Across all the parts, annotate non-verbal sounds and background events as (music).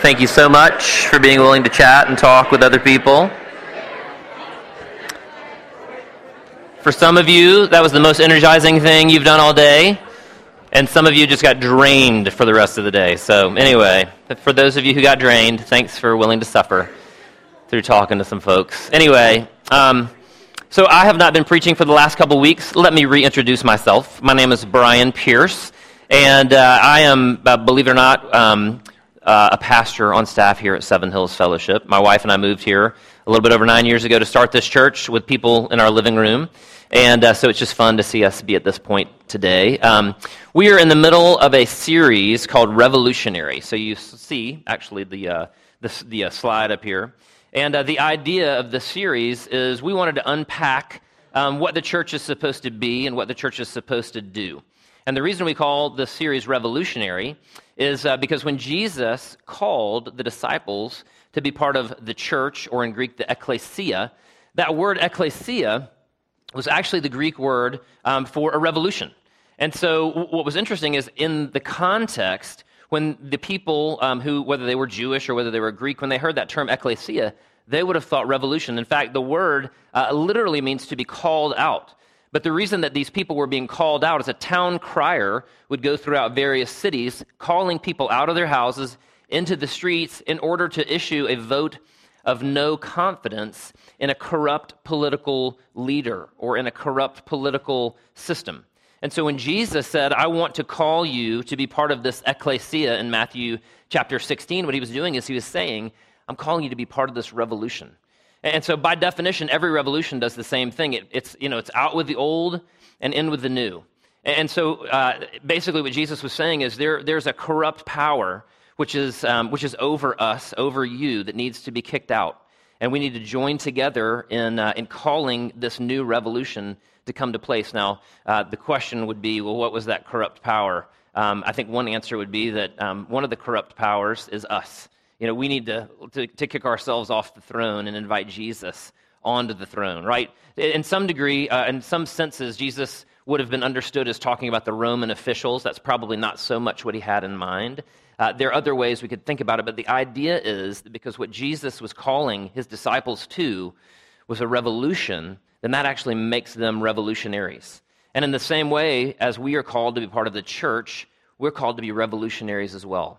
Thank you so much for being willing to chat and talk with other people. For some of you, that was the most energizing thing you've done all day, and some of you just got drained for the rest of the day. So, anyway, for those of you who got drained, thanks for willing to suffer through talking to some folks. Anyway, um, so I have not been preaching for the last couple weeks. Let me reintroduce myself. My name is Brian Pierce, and uh, I am, uh, believe it or not, um, uh, a pastor on staff here at Seven Hills Fellowship. My wife and I moved here a little bit over nine years ago to start this church with people in our living room. And uh, so it's just fun to see us be at this point today. Um, we are in the middle of a series called Revolutionary. So you see, actually, the, uh, the, the uh, slide up here. And uh, the idea of the series is we wanted to unpack um, what the church is supposed to be and what the church is supposed to do. And the reason we call this series revolutionary is uh, because when Jesus called the disciples to be part of the church, or in Greek, the ecclesia, that word ecclesia was actually the Greek word um, for a revolution. And so, what was interesting is in the context, when the people um, who, whether they were Jewish or whether they were Greek, when they heard that term ecclesia, they would have thought revolution. In fact, the word uh, literally means to be called out. But the reason that these people were being called out is a town crier would go throughout various cities, calling people out of their houses into the streets in order to issue a vote of no confidence in a corrupt political leader or in a corrupt political system. And so when Jesus said, I want to call you to be part of this ecclesia in Matthew chapter 16, what he was doing is he was saying, I'm calling you to be part of this revolution. And so by definition, every revolution does the same thing. It, it's, you know, it's out with the old and in with the new. And so uh, basically what Jesus was saying is there, there's a corrupt power which is, um, which is over us, over you, that needs to be kicked out. And we need to join together in, uh, in calling this new revolution to come to place. Now, uh, the question would be well, what was that corrupt power? Um, I think one answer would be that um, one of the corrupt powers is us. You know, we need to, to, to kick ourselves off the throne and invite Jesus onto the throne, right? In some degree, uh, in some senses, Jesus would have been understood as talking about the Roman officials. That's probably not so much what he had in mind. Uh, there are other ways we could think about it, but the idea is that because what Jesus was calling his disciples to was a revolution, then that actually makes them revolutionaries. And in the same way as we are called to be part of the church, we're called to be revolutionaries as well.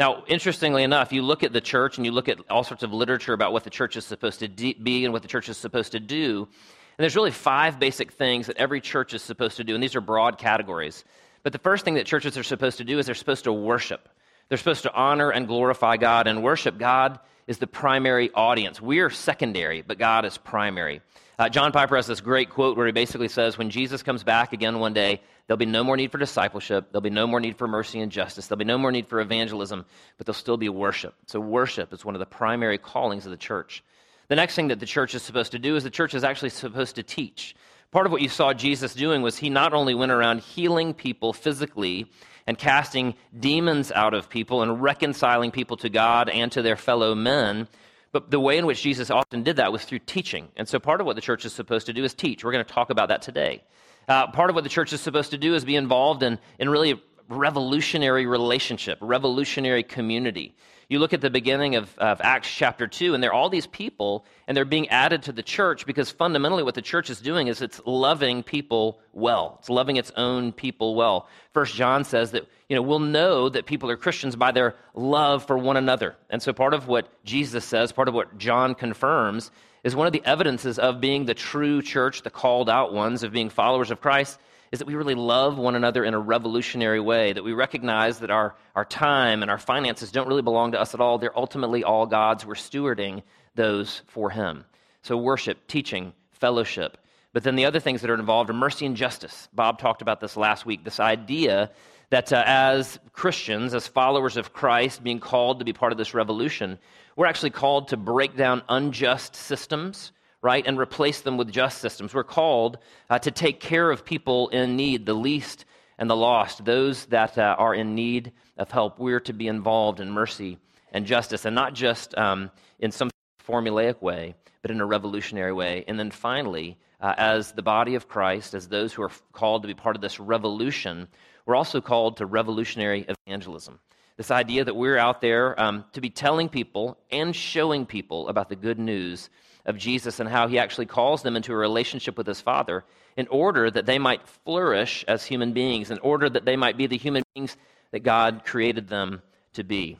Now, interestingly enough, you look at the church and you look at all sorts of literature about what the church is supposed to be and what the church is supposed to do. And there's really five basic things that every church is supposed to do, and these are broad categories. But the first thing that churches are supposed to do is they're supposed to worship. They're supposed to honor and glorify God and worship. God is the primary audience. We are secondary, but God is primary. Uh, John Piper has this great quote where he basically says, When Jesus comes back again one day, there'll be no more need for discipleship. There'll be no more need for mercy and justice. There'll be no more need for evangelism, but there'll still be worship. So, worship is one of the primary callings of the church. The next thing that the church is supposed to do is the church is actually supposed to teach. Part of what you saw Jesus doing was he not only went around healing people physically and casting demons out of people and reconciling people to God and to their fellow men, but the way in which Jesus often did that was through teaching. And so part of what the church is supposed to do is teach. We're going to talk about that today. Uh, part of what the church is supposed to do is be involved in, in really revolutionary relationship, revolutionary community. You look at the beginning of, of, Acts chapter 2, and there are all these people, and they're being added to the church because fundamentally what the church is doing is it's loving people well. It's loving its own people well. First John says that, you know, we'll know that people are Christians by their love for one another. And so part of what Jesus says, part of what John confirms, is one of the evidences of being the true church, the called out ones, of being followers of Christ, is that we really love one another in a revolutionary way, that we recognize that our, our time and our finances don't really belong to us at all. They're ultimately all God's. We're stewarding those for Him. So, worship, teaching, fellowship. But then the other things that are involved are mercy and justice. Bob talked about this last week this idea that uh, as Christians, as followers of Christ, being called to be part of this revolution, we're actually called to break down unjust systems right, and replace them with just systems. We're called uh, to take care of people in need, the least and the lost, those that uh, are in need of help. We're to be involved in mercy and justice, and not just um, in some formulaic way, but in a revolutionary way. And then finally, uh, as the body of Christ, as those who are called to be part of this revolution, we're also called to revolutionary evangelism. This idea that we're out there um, to be telling people and showing people about the good news of Jesus and how he actually calls them into a relationship with his Father in order that they might flourish as human beings, in order that they might be the human beings that God created them to be.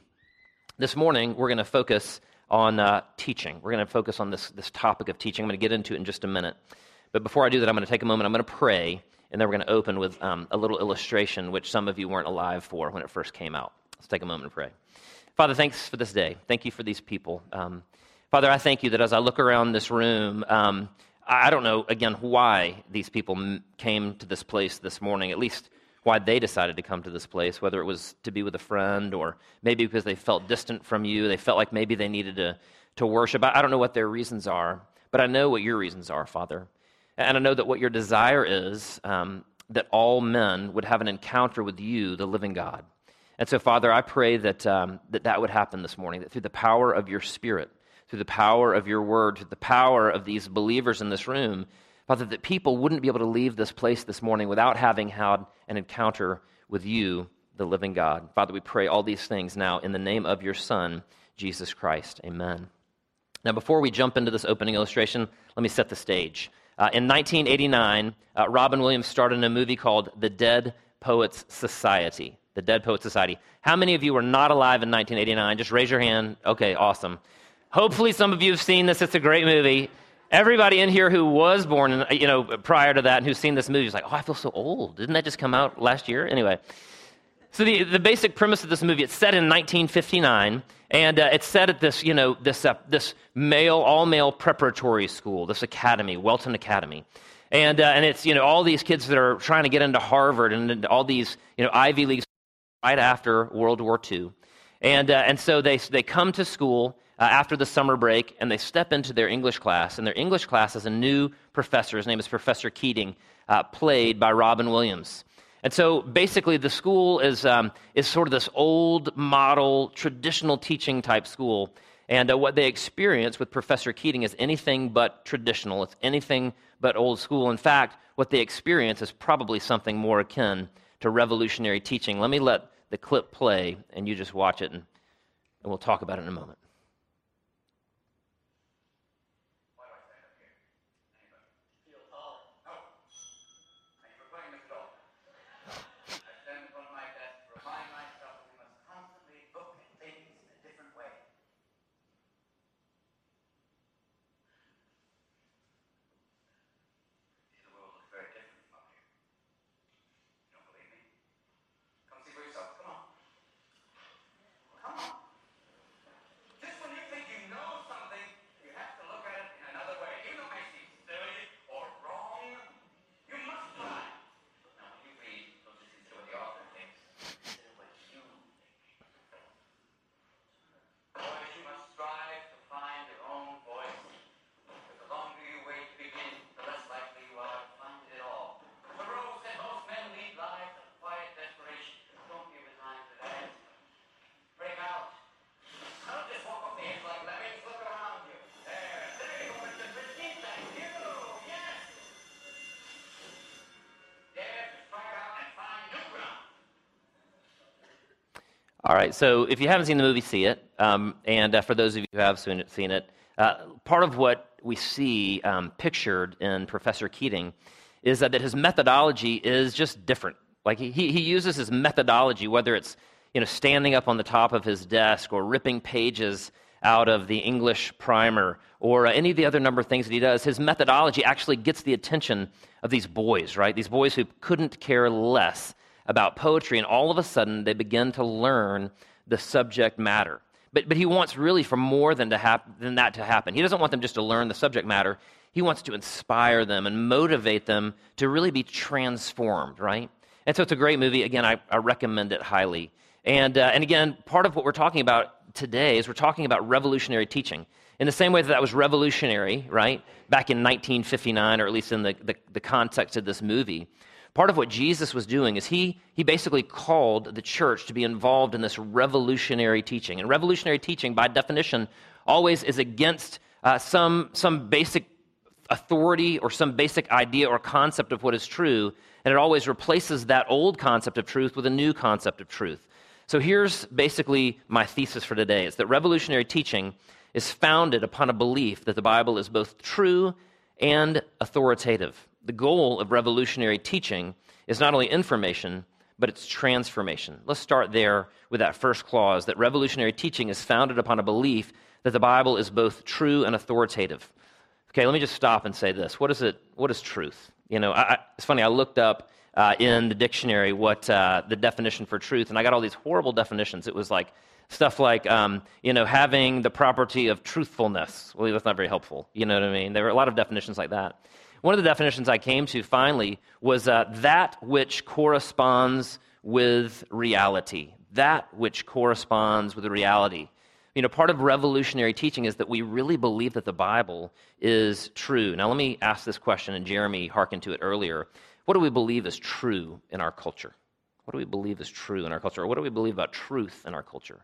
This morning, we're going to focus on uh, teaching. We're going to focus on this, this topic of teaching. I'm going to get into it in just a minute. But before I do that, I'm going to take a moment. I'm going to pray, and then we're going to open with um, a little illustration, which some of you weren't alive for when it first came out. Let's take a moment and pray. Father, thanks for this day. Thank you for these people. Um, Father, I thank you that as I look around this room, um, I don't know, again, why these people came to this place this morning, at least why they decided to come to this place, whether it was to be with a friend or maybe because they felt distant from you. They felt like maybe they needed to, to worship. I don't know what their reasons are, but I know what your reasons are, Father. And I know that what your desire is um, that all men would have an encounter with you, the living God. And so, Father, I pray that, um, that that would happen this morning, that through the power of your Spirit, through the power of your word, through the power of these believers in this room, Father, that people wouldn't be able to leave this place this morning without having had an encounter with you, the living God. Father, we pray all these things now in the name of your Son, Jesus Christ. Amen. Now, before we jump into this opening illustration, let me set the stage. Uh, in 1989, uh, Robin Williams starred in a movie called The Dead Poets Society. The Dead Poets Society. How many of you were not alive in 1989? Just raise your hand. Okay, awesome. Hopefully, some of you have seen this. It's a great movie. Everybody in here who was born, you know, prior to that and who's seen this movie is like, oh, I feel so old. Didn't that just come out last year? Anyway. So the, the basic premise of this movie, it's set in 1959, and uh, it's set at this, you know, this, uh, this male, all-male preparatory school, this academy, Welton Academy. And, uh, and it's, you know, all these kids that are trying to get into Harvard and all these, you know, Ivy Leagues right after World War II. And, uh, and so they, they come to school uh, after the summer break and they step into their English class. And their English class has a new professor. His name is Professor Keating, uh, played by Robin Williams. And so basically, the school is, um, is sort of this old model, traditional teaching type school. And uh, what they experience with Professor Keating is anything but traditional. It's anything but old school. In fact, what they experience is probably something more akin to revolutionary teaching. Let me let the clip play, and you just watch it, and, and we'll talk about it in a moment. All right, so if you haven't seen the movie, see it. Um, and uh, for those of you who have seen it, seen it uh, part of what we see um, pictured in Professor Keating is that, that his methodology is just different. Like he, he uses his methodology, whether it's you know, standing up on the top of his desk or ripping pages out of the English primer or uh, any of the other number of things that he does, his methodology actually gets the attention of these boys, right? These boys who couldn't care less about poetry, and all of a sudden they begin to learn the subject matter. But, but he wants really for more than, to hap- than that to happen. He doesn't want them just to learn the subject matter. He wants to inspire them and motivate them to really be transformed, right? And so it's a great movie. Again, I, I recommend it highly. And, uh, and again, part of what we're talking about today is we're talking about revolutionary teaching. In the same way that that was revolutionary, right, back in 1959, or at least in the, the, the context of this movie, Part of what Jesus was doing is he, he basically called the church to be involved in this revolutionary teaching. And revolutionary teaching, by definition, always is against uh, some, some basic authority or some basic idea or concept of what is true, and it always replaces that old concept of truth with a new concept of truth. So here's basically my thesis for today is that revolutionary teaching is founded upon a belief that the Bible is both true and authoritative. The goal of revolutionary teaching is not only information, but it's transformation. Let's start there with that first clause that revolutionary teaching is founded upon a belief that the Bible is both true and authoritative. Okay, let me just stop and say this. What is it? What is truth? You know, I, it's funny. I looked up uh, in the dictionary what uh, the definition for truth, and I got all these horrible definitions. It was like stuff like, um, you know, having the property of truthfulness. Well, that's not very helpful. You know what I mean? There were a lot of definitions like that. One of the definitions I came to finally was uh, that which corresponds with reality. That which corresponds with reality. You know, part of revolutionary teaching is that we really believe that the Bible is true. Now, let me ask this question, and Jeremy hearkened to it earlier. What do we believe is true in our culture? What do we believe is true in our culture? Or what do we believe about truth in our culture?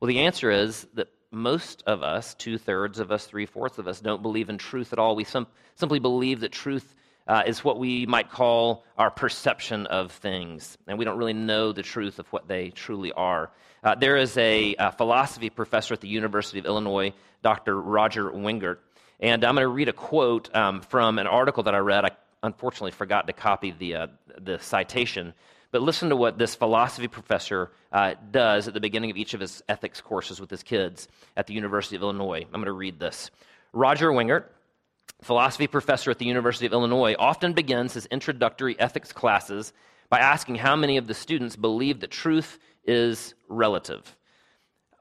Well, the answer is that most of us, two thirds of us, three fourths of us, don't believe in truth at all. We sim- simply believe that truth uh, is what we might call our perception of things, and we don't really know the truth of what they truly are. Uh, there is a, a, philosophy professor at the University of Illinois, Dr. Roger Wingert, and I'm going to read a quote um, from an article that I read. I unfortunately forgot to copy the, uh, the citation, but listen to what this philosophy professor uh, does at the beginning of each of his ethics courses with his kids at the University of Illinois. I'm going to read this. Roger Wingert, philosophy professor at the University of Illinois, often begins his introductory ethics classes by asking how many of the students believe that truth is relative.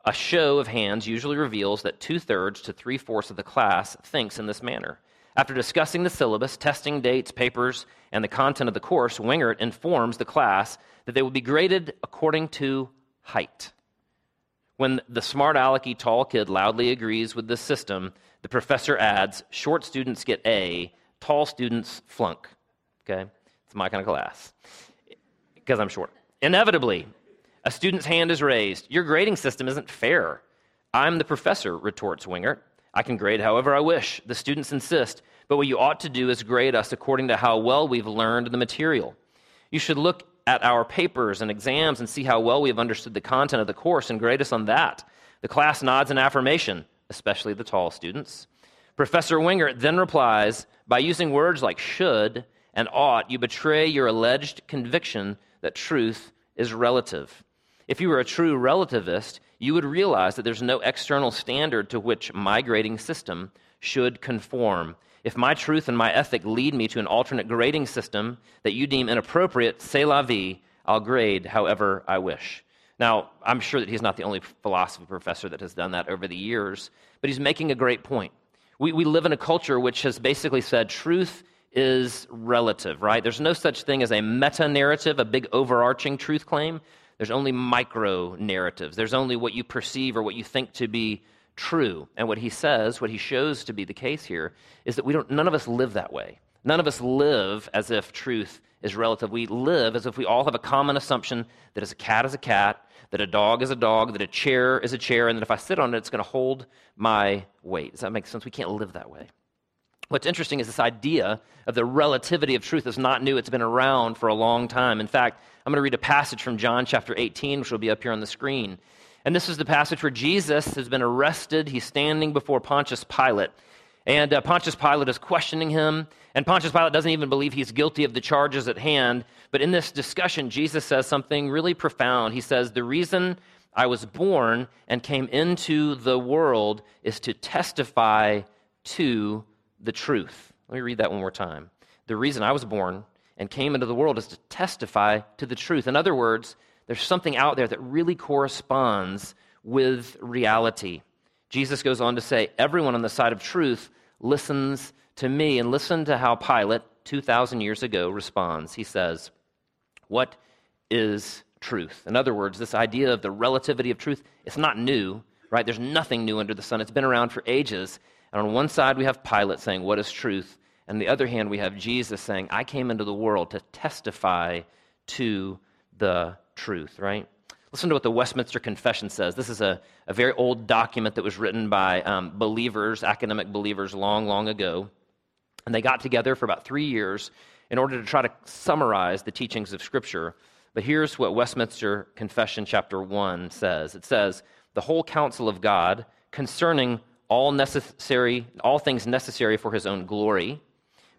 A show of hands usually reveals that two thirds to three fourths of the class thinks in this manner. After discussing the syllabus, testing dates, papers, and the content of the course, Wingert informs the class that they will be graded according to height. When the smart alecky tall kid loudly agrees with this system, the professor adds short students get A, tall students flunk. Okay? It's my kind of class because I'm short. Inevitably, a student's hand is raised. Your grading system isn't fair. I'm the professor, retorts Wingert. I can grade however I wish. The students insist, but what you ought to do is grade us according to how well we've learned the material. You should look at our papers and exams and see how well we have understood the content of the course and grade us on that. The class nods in affirmation, especially the tall students. Professor Wingert then replies by using words like should and ought, you betray your alleged conviction that truth is relative. If you were a true relativist, you would realize that there's no external standard to which my grading system should conform. If my truth and my ethic lead me to an alternate grading system that you deem inappropriate, c'est la vie, I'll grade however I wish. Now, I'm sure that he's not the only philosophy professor that has done that over the years, but he's making a great point. We, we live in a culture which has basically said truth is relative, right? There's no such thing as a meta narrative, a big overarching truth claim. There's only micro narratives. There's only what you perceive or what you think to be true. And what he says, what he shows to be the case here, is that we don't, none of us live that way. None of us live as if truth is relative. We live as if we all have a common assumption that as a cat is a cat, that a dog is a dog, that a chair is a chair, and that if I sit on it, it's going to hold my weight. Does that make sense? We can't live that way. What's interesting is this idea of the relativity of truth is not new. It's been around for a long time. In fact, I'm going to read a passage from John chapter 18, which will be up here on the screen. And this is the passage where Jesus has been arrested. He's standing before Pontius Pilate. And uh, Pontius Pilate is questioning him. And Pontius Pilate doesn't even believe he's guilty of the charges at hand. But in this discussion, Jesus says something really profound. He says, The reason I was born and came into the world is to testify to the truth. Let me read that one more time. The reason I was born and came into the world is to testify to the truth. In other words, there's something out there that really corresponds with reality. Jesus goes on to say, Everyone on the side of truth listens to me. And listen to how Pilate, 2,000 years ago, responds. He says, What is truth? In other words, this idea of the relativity of truth, it's not new, right? There's nothing new under the sun. It's been around for ages. And on one side, we have Pilate saying, What is truth? And the other hand, we have Jesus saying, I came into the world to testify to the truth, right? Listen to what the Westminster Confession says. This is a, a very old document that was written by um, believers, academic believers, long, long ago. And they got together for about three years in order to try to summarize the teachings of Scripture. But here's what Westminster Confession, chapter 1 says it says, The whole counsel of God concerning all, necessary, all things necessary for his own glory,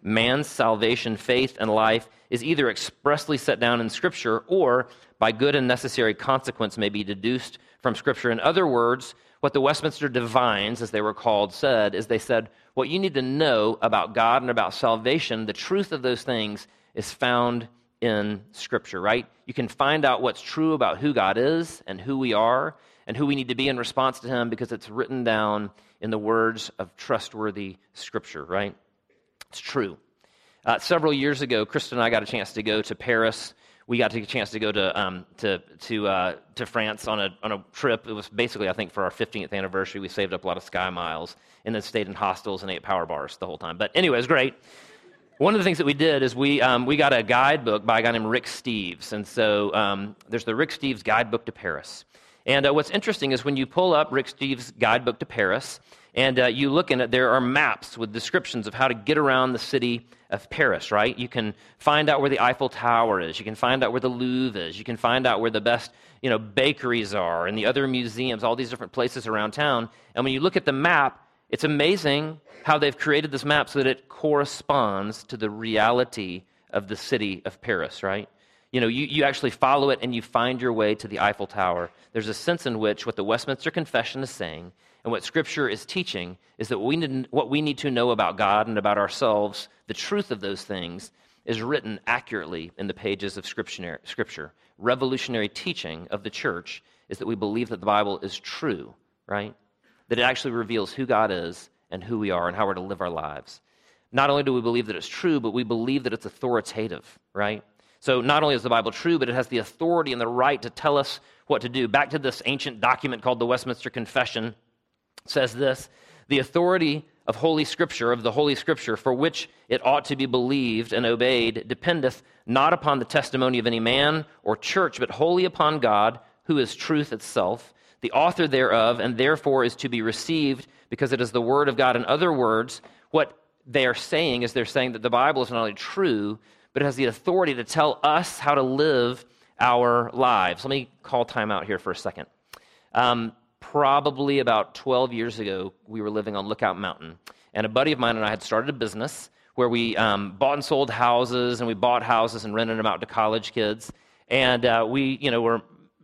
man's salvation, faith, and life is either expressly set down in Scripture or by good and necessary consequence may be deduced from Scripture. In other words, what the Westminster Divines, as they were called, said is they said, what you need to know about God and about salvation, the truth of those things is found in Scripture, right? You can find out what's true about who God is and who we are and who we need to be in response to Him because it's written down in the words of trustworthy Scripture, right? It's true. Uh, several years ago, Kristen and I got a chance to go to Paris. We got a chance to go to um, to to uh, to France on a on a trip. It was basically, I think, for our 15th anniversary. We saved up a lot of sky miles and then stayed in hostels and ate power bars the whole time. But anyway, it was great. One of the things that we did is we, um, we got a guidebook by a guy named Rick Steves. And so um, there's the Rick Steves Guidebook to Paris. And uh, what's interesting is when you pull up Rick Steves' Guidebook to Paris, and uh, you look in it, there are maps with descriptions of how to get around the city of Paris, right? You can find out where the Eiffel Tower is. You can find out where the Louvre is. You can find out where the best, you know, bakeries are and the other museums, all these different places around town. And when you look at the map, it's amazing how they've created this map so that it corresponds to the reality of the city of Paris, right? You know, you, you actually follow it and you find your way to the Eiffel Tower. There's a sense in which what the Westminster Confession is saying and what Scripture is teaching is that we need, what we need to know about God and about ourselves, the truth of those things, is written accurately in the pages of Scripture. Revolutionary teaching of the church is that we believe that the Bible is true, right? That it actually reveals who God is and who we are and how we're to live our lives. Not only do we believe that it's true, but we believe that it's authoritative, right? So not only is the Bible true, but it has the authority and the right to tell us what to do. Back to this ancient document called the Westminster Confession says this the authority of Holy Scripture, of the Holy Scripture, for which it ought to be believed and obeyed, dependeth not upon the testimony of any man or church, but wholly upon God, who is truth itself, the author thereof, and therefore is to be received because it is the Word of God. In other words, what they are saying is they're saying that the Bible is not only true, but it has the authority to tell us how to live our lives. Let me call time out here for a second. Um, probably about 12 years ago, we were living on Lookout Mountain, and a buddy of mine and I had started a business where we um, bought and sold houses, and we bought houses and rented them out to college kids. And uh, we, you know, were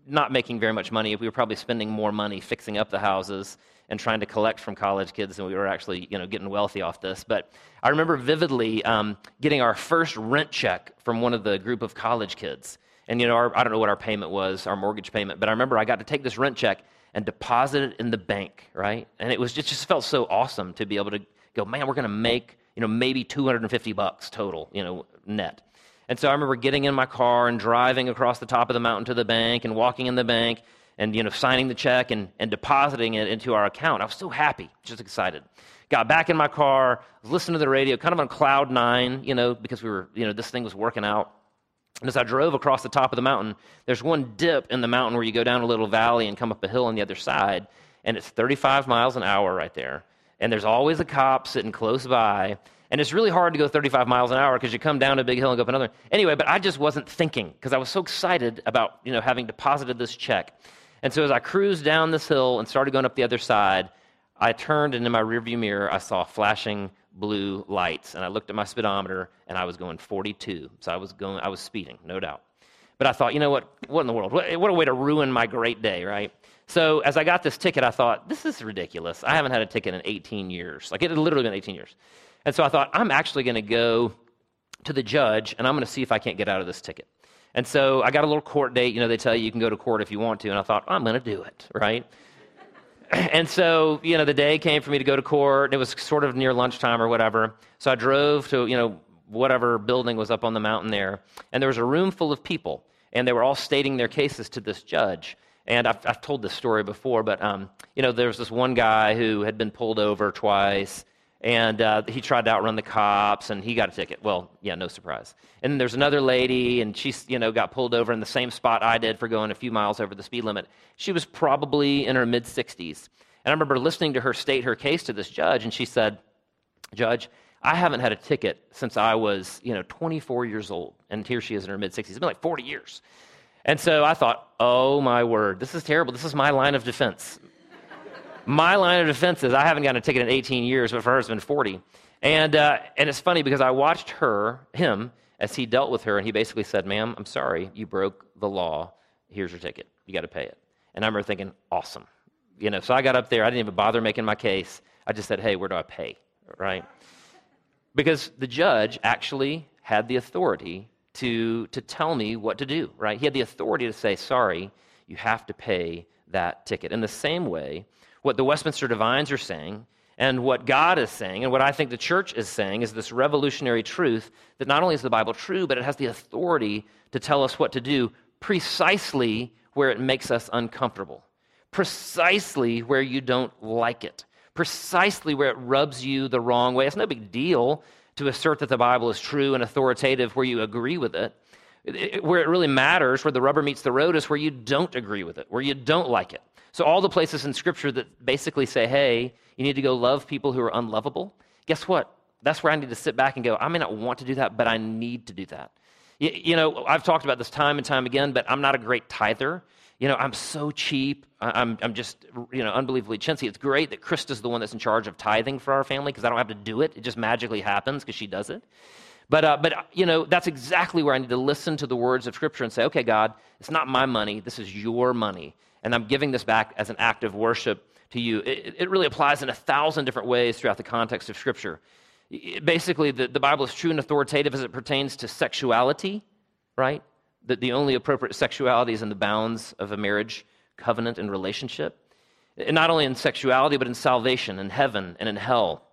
not making very much money. We were probably spending more money fixing up the houses and trying to collect from college kids than we were actually, you know, getting wealthy off this. But I remember vividly um, getting our first rent check from one of the group of college kids. And, you know, our, I don't know what our payment was, our mortgage payment, but I remember I got to take this rent check and deposit it in the bank, right? And it was just, just felt so awesome to be able to go, man, we're going to make, you know, maybe 250 bucks total, you know, net. And so I remember getting in my car and driving across the top of the mountain to the bank and walking in the bank and, you know, signing the check and, and depositing it into our account. I was so happy, just excited. Got back in my car, listened to the radio, kind of on cloud nine, you know, because we were, you know, this thing was working out. And as I drove across the top of the mountain, there's one dip in the mountain where you go down a little valley and come up a hill on the other side, and it's 35 miles an hour right there. And there's always a cop sitting close by. And it's really hard to go 35 miles an hour because you come down a big hill and go up another. Anyway, but I just wasn't thinking because I was so excited about you know having deposited this check. And so as I cruised down this hill and started going up the other side, I turned and in my rearview mirror I saw flashing blue lights and I looked at my speedometer and I was going 42. So I was going I was speeding, no doubt. But I thought, you know what? What in the world? What, what a way to ruin my great day, right? So as I got this ticket, I thought, this is ridiculous. I haven't had a ticket in 18 years. Like it had literally been 18 years. And so I thought, I'm actually going to go to the judge and I'm going to see if I can't get out of this ticket. And so I got a little court date. You know, they tell you you can go to court if you want to. And I thought, I'm going to do it, right? (clears throat) and so, you know, the day came for me to go to court. It was sort of near lunchtime or whatever. So I drove to, you know, whatever building was up on the mountain there. And there was a room full of people. And they were all stating their cases to this judge. And I've, I've told this story before, but, um, you know, there was this one guy who had been pulled over twice and uh, he tried to outrun the cops and he got a ticket. Well yeah no surprise. And then there's another lady and she you know got pulled over in the same spot i did for going a few miles over the speed limit. She was probably in her mid 60s and i remember listening to her state her case to this judge and she said judge i haven't had a ticket since i was you know 24 years old and here she is in her mid 60s it's been like 40 years. And so I thought, oh my word, this is terrible. This is my line of defense. My line of defense is I haven't gotten a ticket in 18 years, but for her it's been 40. And, uh, and it's funny because I watched her, him, as he dealt with her, and he basically said, Ma'am, I'm sorry, you broke the law. Here's your ticket. You got to pay it. And I remember thinking, awesome. You know, so I got up there. I didn't even bother making my case. I just said, hey, where do I pay? Right? Because the judge actually had the authority to, to tell me what to do, right? He had the authority to say, sorry, you have to pay that ticket. In the same way, what the Westminster Divines are saying and what God is saying, and what I think the church is saying, is this revolutionary truth that not only is the Bible true, but it has the authority to tell us what to do precisely where it makes us uncomfortable, precisely where you don't like it, precisely where it rubs you the wrong way. It's no big deal to assert that the Bible is true and authoritative where you agree with it. Where it really matters, where the rubber meets the road, is where you don't agree with it, where you don't like it. So, all the places in Scripture that basically say, hey, you need to go love people who are unlovable, guess what? That's where I need to sit back and go, I may not want to do that, but I need to do that. You, you know, I've talked about this time and time again, but I'm not a great tither. You know, I'm so cheap. I'm, I'm just, you know, unbelievably chintzy. It's great that Krista's the one that's in charge of tithing for our family because I don't have to do it. It just magically happens because she does it. But, uh, but, you know, that's exactly where I need to listen to the words of Scripture and say, okay, God, it's not my money. This is your money and I'm giving this back as an act of worship to you. It, it really applies in a thousand different ways throughout the context of Scripture. Basically, the, the Bible is true and authoritative as it pertains to sexuality, right? That the only appropriate sexuality is in the bounds of a marriage covenant and relationship. And not only in sexuality, but in salvation, in heaven, and in hell.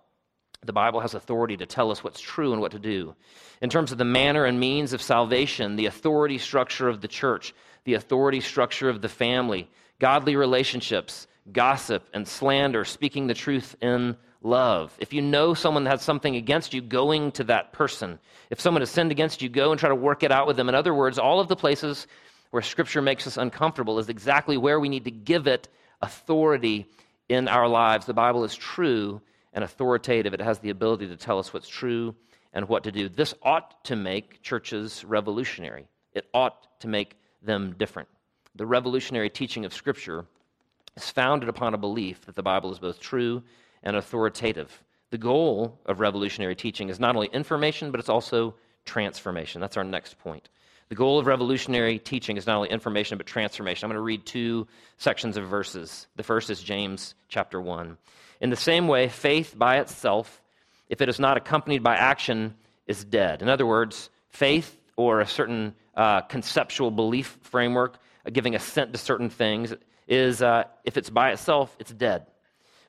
The Bible has authority to tell us what's true and what to do. In terms of the manner and means of salvation, the authority structure of the church, the authority structure of the family, godly relationships, gossip and slander, speaking the truth in love. If you know someone has something against you, going to that person. If someone has sinned against you, go and try to work it out with them. In other words, all of the places where Scripture makes us uncomfortable is exactly where we need to give it authority in our lives. The Bible is true and authoritative. It has the ability to tell us what's true and what to do. This ought to make churches revolutionary. It ought to make them different. The revolutionary teaching of Scripture is founded upon a belief that the Bible is both true and authoritative. The goal of revolutionary teaching is not only information, but it's also transformation. That's our next point. The goal of revolutionary teaching is not only information, but transformation. I'm going to read two sections of verses. The first is James chapter 1. In the same way, faith by itself, if it is not accompanied by action, is dead. In other words, faith or a certain uh, conceptual belief framework, uh, giving assent to certain things, is uh, if it's by itself, it's dead.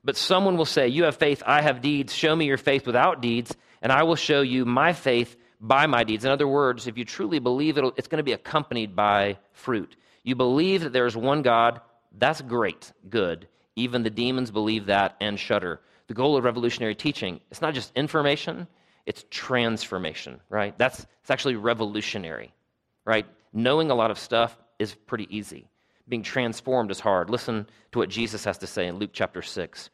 But someone will say, You have faith, I have deeds. Show me your faith without deeds, and I will show you my faith by my deeds. In other words, if you truly believe it, it's going to be accompanied by fruit. You believe that there is one God, that's great, good. Even the demons believe that and shudder. The goal of revolutionary teaching, it's not just information, it's transformation, right? That's it's actually revolutionary, right? Knowing a lot of stuff is pretty easy. Being transformed is hard. Listen to what Jesus has to say in Luke chapter 6.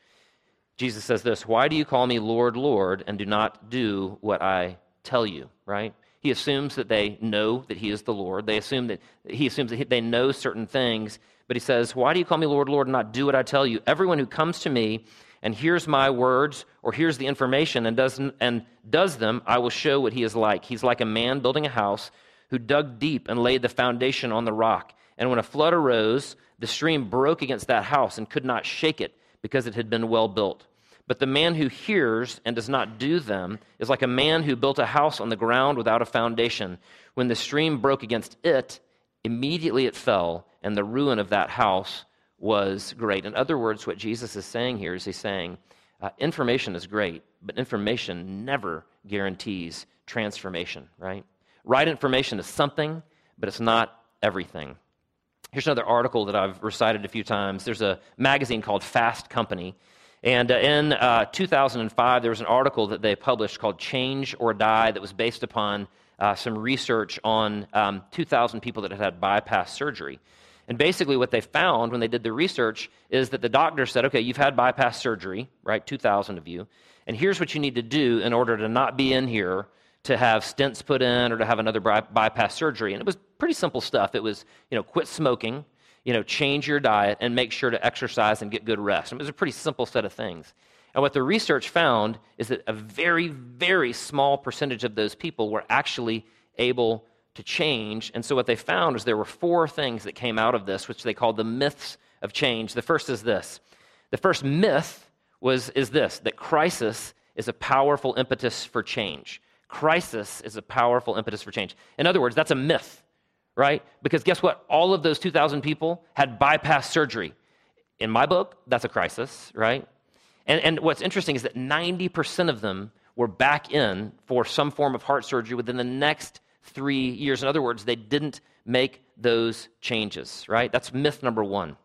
Jesus says this Why do you call me Lord, Lord, and do not do what I tell you, right? He assumes that they know that he is the Lord. They assume that he assumes that they know certain things, but he says, Why do you call me Lord, Lord, and not do what I tell you? Everyone who comes to me and hears my words or hears the information and does, and does them, I will show what he is like. He's like a man building a house who dug deep and laid the foundation on the rock. And when a flood arose, the stream broke against that house and could not shake it because it had been well built. But the man who hears and does not do them is like a man who built a house on the ground without a foundation. When the stream broke against it, immediately it fell, and the ruin of that house was great. In other words, what Jesus is saying here is he's saying, uh, information is great, but information never guarantees transformation, right? Right information is something, but it's not everything. Here's another article that I've recited a few times. There's a magazine called Fast Company. And uh, in uh, 2005, there was an article that they published called Change or Die that was based upon uh, some research on um, 2,000 people that had had bypass surgery. And basically, what they found when they did the research is that the doctor said, okay, you've had bypass surgery, right? 2,000 of you. And here's what you need to do in order to not be in here to have stents put in or to have another by- bypass surgery. And it was pretty simple stuff. It was, you know, quit smoking, you know, change your diet, and make sure to exercise and get good rest. And it was a pretty simple set of things. And what the research found is that a very, very small percentage of those people were actually able to change. And so what they found was there were four things that came out of this, which they called the myths of change. The first is this. The first myth was is this that crisis is a powerful impetus for change. Crisis is a powerful impetus for change. In other words, that's a myth, right? Because guess what? All of those 2,000 people had bypass surgery. In my book, that's a crisis, right? And, and what's interesting is that 90% of them were back in for some form of heart surgery within the next three years. In other words, they didn't make those changes, right? That's myth number one.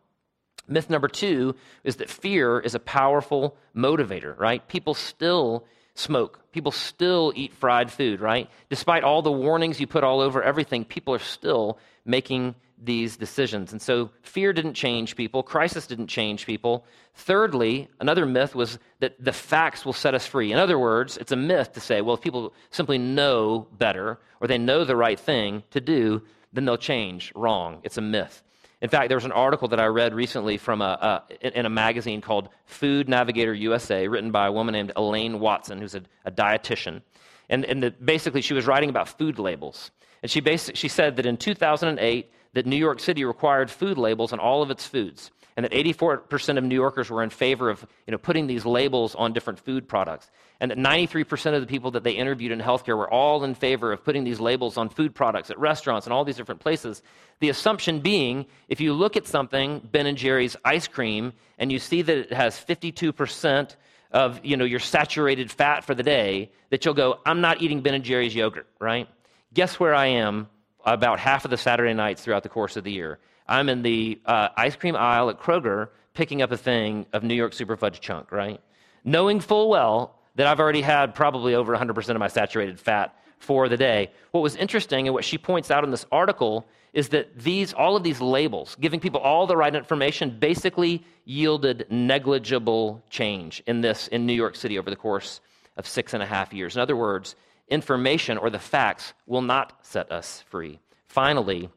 Myth number two is that fear is a powerful motivator, right? People still smoke. People still eat fried food, right? Despite all the warnings you put all over everything, people are still making these decisions. And so fear didn't change people, crisis didn't change people. Thirdly, another myth was that the facts will set us free. In other words, it's a myth to say, well, if people simply know better or they know the right thing to do, then they'll change. Wrong. It's a myth. In fact, there was an article that I read recently from a, a, in a magazine called Food Navigator USA, written by a woman named Elaine Watson, who's a, a dietitian. And, and the, basically, she was writing about food labels. And she, she said that in 2008, that New York City required food labels on all of its foods, and that 84% of New Yorkers were in favor of you know, putting these labels on different food products, and that 93% of the people that they interviewed in healthcare were all in favor of putting these labels on food products at restaurants and all these different places. The assumption being, if you look at something, Ben and Jerry's ice cream, and you see that it has 52% of you know, your saturated fat for the day, that you'll go, I'm not eating Ben and Jerry's yogurt, right? Guess where I am about half of the Saturday nights throughout the course of the year. I'm in the uh, ice cream aisle at Kroger picking up a thing of New York Super Fudge Chunk, right? Knowing full well that I've already had probably over 100% of my saturated fat for the day. What was interesting and what she points out in this article is that these, all of these labels, giving people all the right information, basically yielded negligible change in this in New York City over the course of six and a half years. In other words, information or the facts will not set us free. Finally,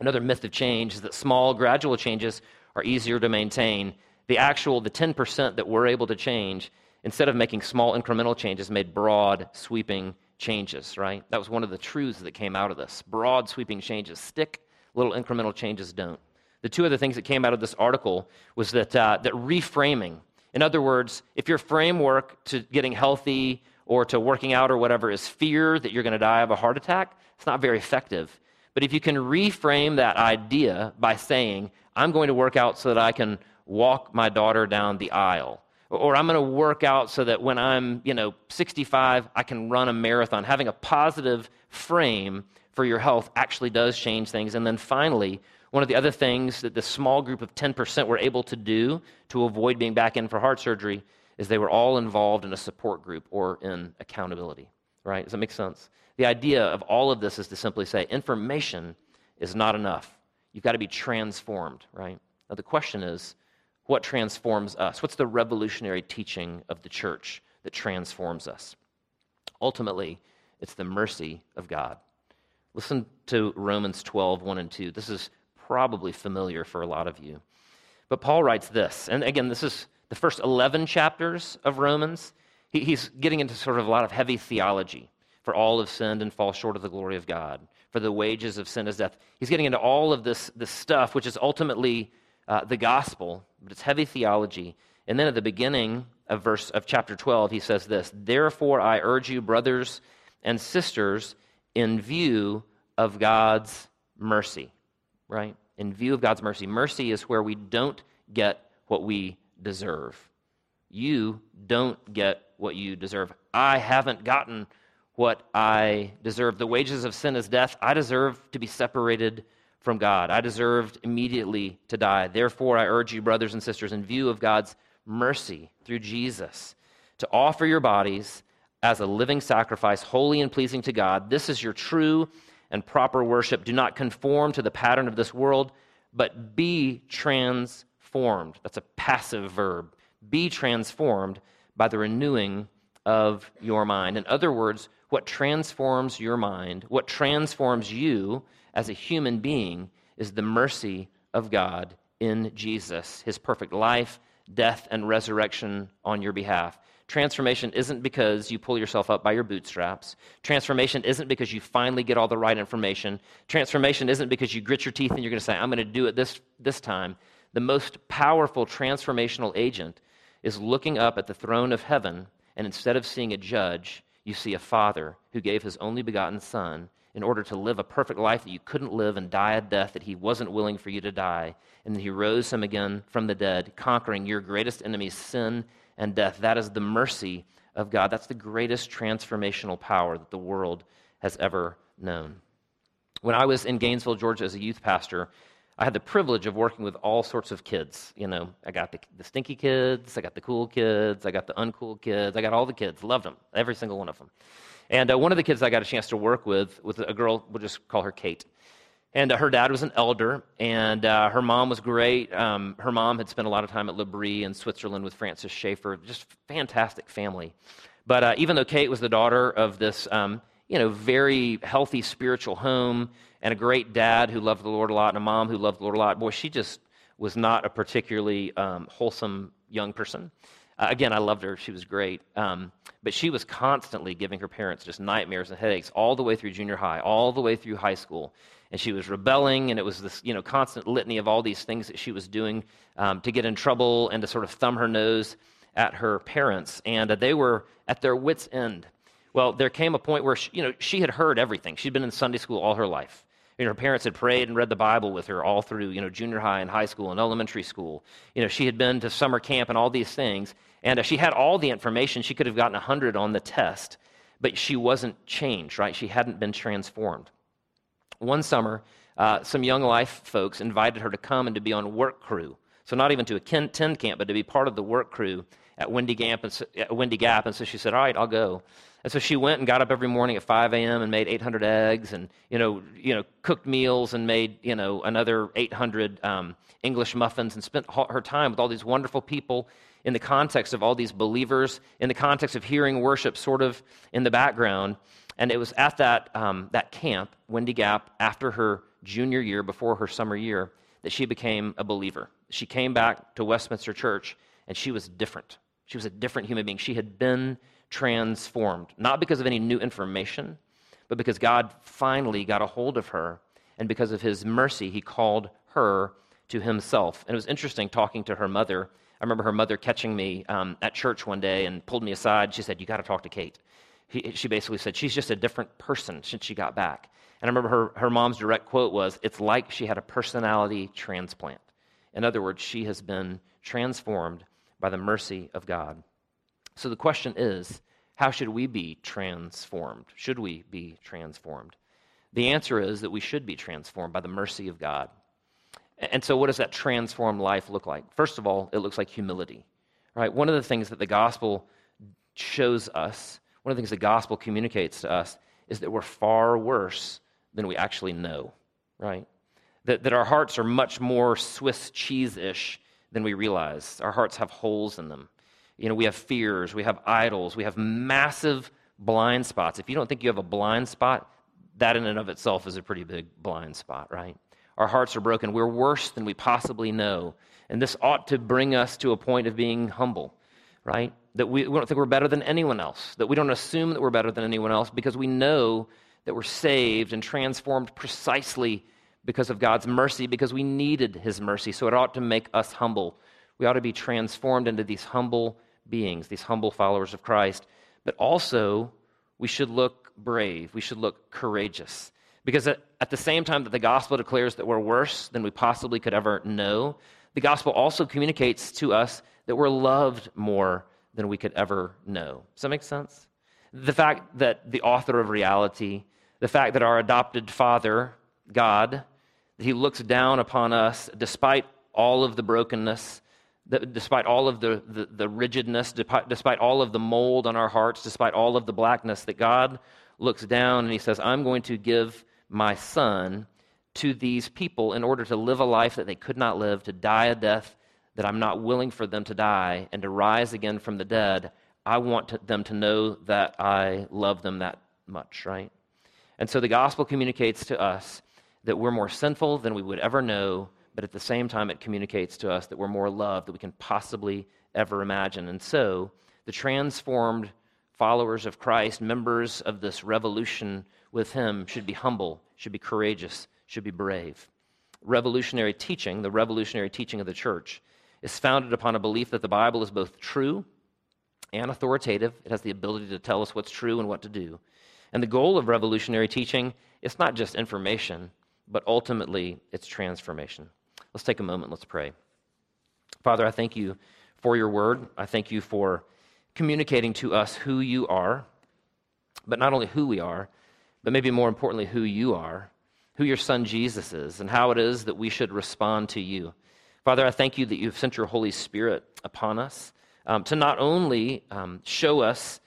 another myth of change is that small, gradual changes are easier to maintain. The actual, the 10% that we're able to change, instead of making small incremental changes, made broad, sweeping changes, right? That was one of the truths that came out of this. Broad, sweeping changes stick, little incremental changes don't. The two other things that came out of this article was that, uh, that reframing. In other words, if your framework to getting healthy or to working out or whatever is fear that you're going to die of a heart attack, it's not very effective. But if you can reframe that idea by saying, I'm going to work out so that I can walk my daughter down the aisle, or I'm going to work out so that when I'm, you know, 65, I can run a marathon. Having a positive frame for your health actually does change things. And then finally, one of the other things that the small group of 10% were able to do to avoid being back in for heart surgery is they were all involved in a support group or in accountability, right? Does that make sense? The idea of all of this is to simply say information is not enough. You've got to be transformed, right? Now, the question is what transforms us? What's the revolutionary teaching of the church that transforms us? Ultimately, it's the mercy of God. Listen to Romans 12, 1 and 2. This is probably familiar for a lot of you. But Paul writes this, and again, this is the first 11 chapters of Romans, he, he's getting into sort of a lot of heavy theology. For all have sinned and fall short of the glory of God. For the wages of sin is death. He's getting into all of this, this stuff, which is ultimately uh, the gospel, but it's heavy theology. And then at the beginning of verse of chapter 12, he says this: Therefore I urge you, brothers and sisters, in view of God's mercy. Right? In view of God's mercy. Mercy is where we don't get what we deserve. You don't get what you deserve. I haven't gotten what I deserve. The wages of sin is death. I deserve to be separated from God. I deserved immediately to die. Therefore, I urge you, brothers and sisters, in view of God's mercy through Jesus, to offer your bodies as a living sacrifice, holy and pleasing to God. This is your true and proper worship. Do not conform to the pattern of this world, but be transformed. That's a passive verb. Be transformed by the renewing of your mind. In other words, what transforms your mind, what transforms you as a human being, is the mercy of God in Jesus, his perfect life, death, and resurrection on your behalf. Transformation isn't because you pull yourself up by your bootstraps. Transformation isn't because you finally get all the right information. Transformation isn't because you grit your teeth and you're going to say, I'm going to do it this, this time. The most powerful transformational agent is looking up at the throne of heaven, and instead of seeing a judge, you see a father who gave his only begotten son in order to live a perfect life that you couldn't live and die a death that he wasn't willing for you to die. And he rose him again from the dead, conquering your greatest enemy, sin and death. That is the mercy of God. That's the greatest transformational power that the world has ever known. When I was in Gainesville, Georgia, as a youth pastor, I had the privilege of working with all sorts of kids. You know, I got the, the stinky kids, I got the cool kids, I got the uncool kids, I got all the kids. Loved them, every single one of them. And uh, one of the kids I got a chance to work with was a girl, we'll just call her Kate. And uh, her dad was an elder, and uh, her mom was great. Um, her mom had spent a lot of time at L'Abri in Switzerland with Francis Schaeffer. Just fantastic family. But uh, even though Kate was the daughter of this, um, you know, very healthy spiritual home and a great dad who loved the Lord a lot and a mom who loved the Lord a lot, boy, she just was not a particularly um, wholesome young person. Uh, again, I loved her. She was great. Um, but she was constantly giving her parents just nightmares and headaches all the way through junior high, all the way through high school and she was rebelling, and it was this you know constant litany of all these things that she was doing um, to get in trouble and to sort of thumb her nose at her parents, and uh, they were at their wits' end. Well, there came a point where she, you know she had heard everything. She'd been in Sunday school all her life. You know, her parents had prayed and read the Bible with her all through you know junior high and high school and elementary school. You know, she had been to summer camp and all these things, and uh, she had all the information. She could have gotten a hundred on the test, but she wasn't changed. Right? She hadn't been transformed. One summer, uh, some young life folks invited her to come and to be on work crew. So, not even to attend camp, but to be part of the work crew at Windy Gap. And at Windy Gap. And so she said, All right, I'll go. And so she went and got up every morning at 5 a.m. and made 800 eggs and, you know, you know cooked meals and made, you know, another 800 um, English muffins and spent her time with all these wonderful people in the context of all these believers, in the context of hearing worship sort of in the background. And it was at that, um, that camp, Windy Gap, after her junior year, before her summer year, that she became a believer. She came back to Westminster Church, and she was different. She was a different human being. She had been transformed, not because of any new information, but because God finally got a hold of her, and because of his mercy, he called her to himself. And it was interesting talking to her mother. I remember her mother catching me um, at church one day and pulled me aside. She said, You got to talk to Kate he, she basically said, she's just a different person since she got back. And I remember her, her mom's direct quote was, it's like she had a personality transplant. In other words, she has been transformed by the mercy of God. So the question is, how should we be transformed? Should we be transformed? The answer is that we should be transformed by the mercy of God. And so, what does that transformed life look like? First of all, it looks like humility. Right? One of the things that the gospel shows us one of the things the gospel communicates to us is that we're far worse than we actually know, right? That, that our hearts are much more Swiss cheese ish than we realize. Our hearts have holes in them. You know, we have fears, we have idols, we have massive blind spots. If you don't think you have a blind spot, that in and of itself is a pretty big blind spot, right? Our hearts are broken. We're worse than we possibly know. And this ought to bring us to a point of being humble, right? that we, we don't think we're better than anyone else, that we don't assume that we're better than anyone else because we know that we're saved and transformed precisely because of God's mercy, because we needed His mercy. So it ought to make us humble. We ought to be transformed into these humble beings, these humble followers of Christ. But also, we should look brave, we should look courageous. Because at, at the same time that the gospel declares that we're worse than we possibly could ever know, the gospel also communicates to us that we're loved more than we could ever know. Does that make sense? The fact that the author of reality, the fact that our adopted father, God, he looks down upon us despite all of the brokenness, despite all of the, the, the, rigidness, despite all of the mold on our hearts, despite all of the blackness, that God looks down and he says, I'm going to give my son to these people in order to live a life that they could not live, to die a death that I'm not willing for them to die and to rise again from the dead, I want to, them to know that I love them that much, right? And so the gospel communicates to us that we're more sinful than we would ever know, but at the same time, it communicates to us that we're more loved than we can possibly ever imagine. And so the transformed followers of Christ, members of this revolution with Him, should be humble, should be courageous, should be brave. Revolutionary teaching, the revolutionary teaching of the church, is founded upon a belief that the Bible is both true and authoritative. It has the ability to tell us what's true and what to do. And the goal of revolutionary teaching is not just information, but ultimately it's transformation. Let's take a moment, let's pray. Father, I thank you for your word. I thank you for communicating to us who you are, but not only who we are, but maybe more importantly, who you are, who your son Jesus is, and how it is that we should respond to you. Father, I thank you that you've sent your Holy Spirit upon us um, to not only um, show us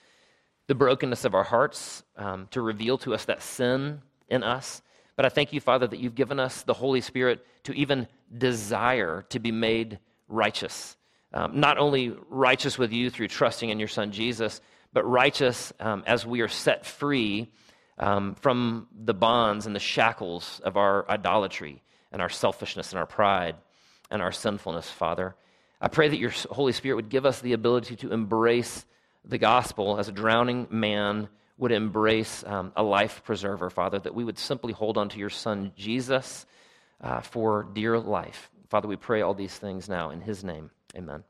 the brokenness of our hearts, um, to reveal to us that sin in us, but I thank you, Father, that you've given us the Holy Spirit to even desire to be made righteous. Um, not only righteous with you through trusting in your Son Jesus, but righteous um, as we are set free um, from the bonds and the shackles of our idolatry and our selfishness and our pride and our sinfulness, Father. I pray that your Holy Spirit would give us the ability to embrace the gospel as a drowning man would embrace um, a life preserver, Father, that we would simply hold on to your Son, Jesus, uh, for dear life. Father, we pray all these things now in his name. Amen.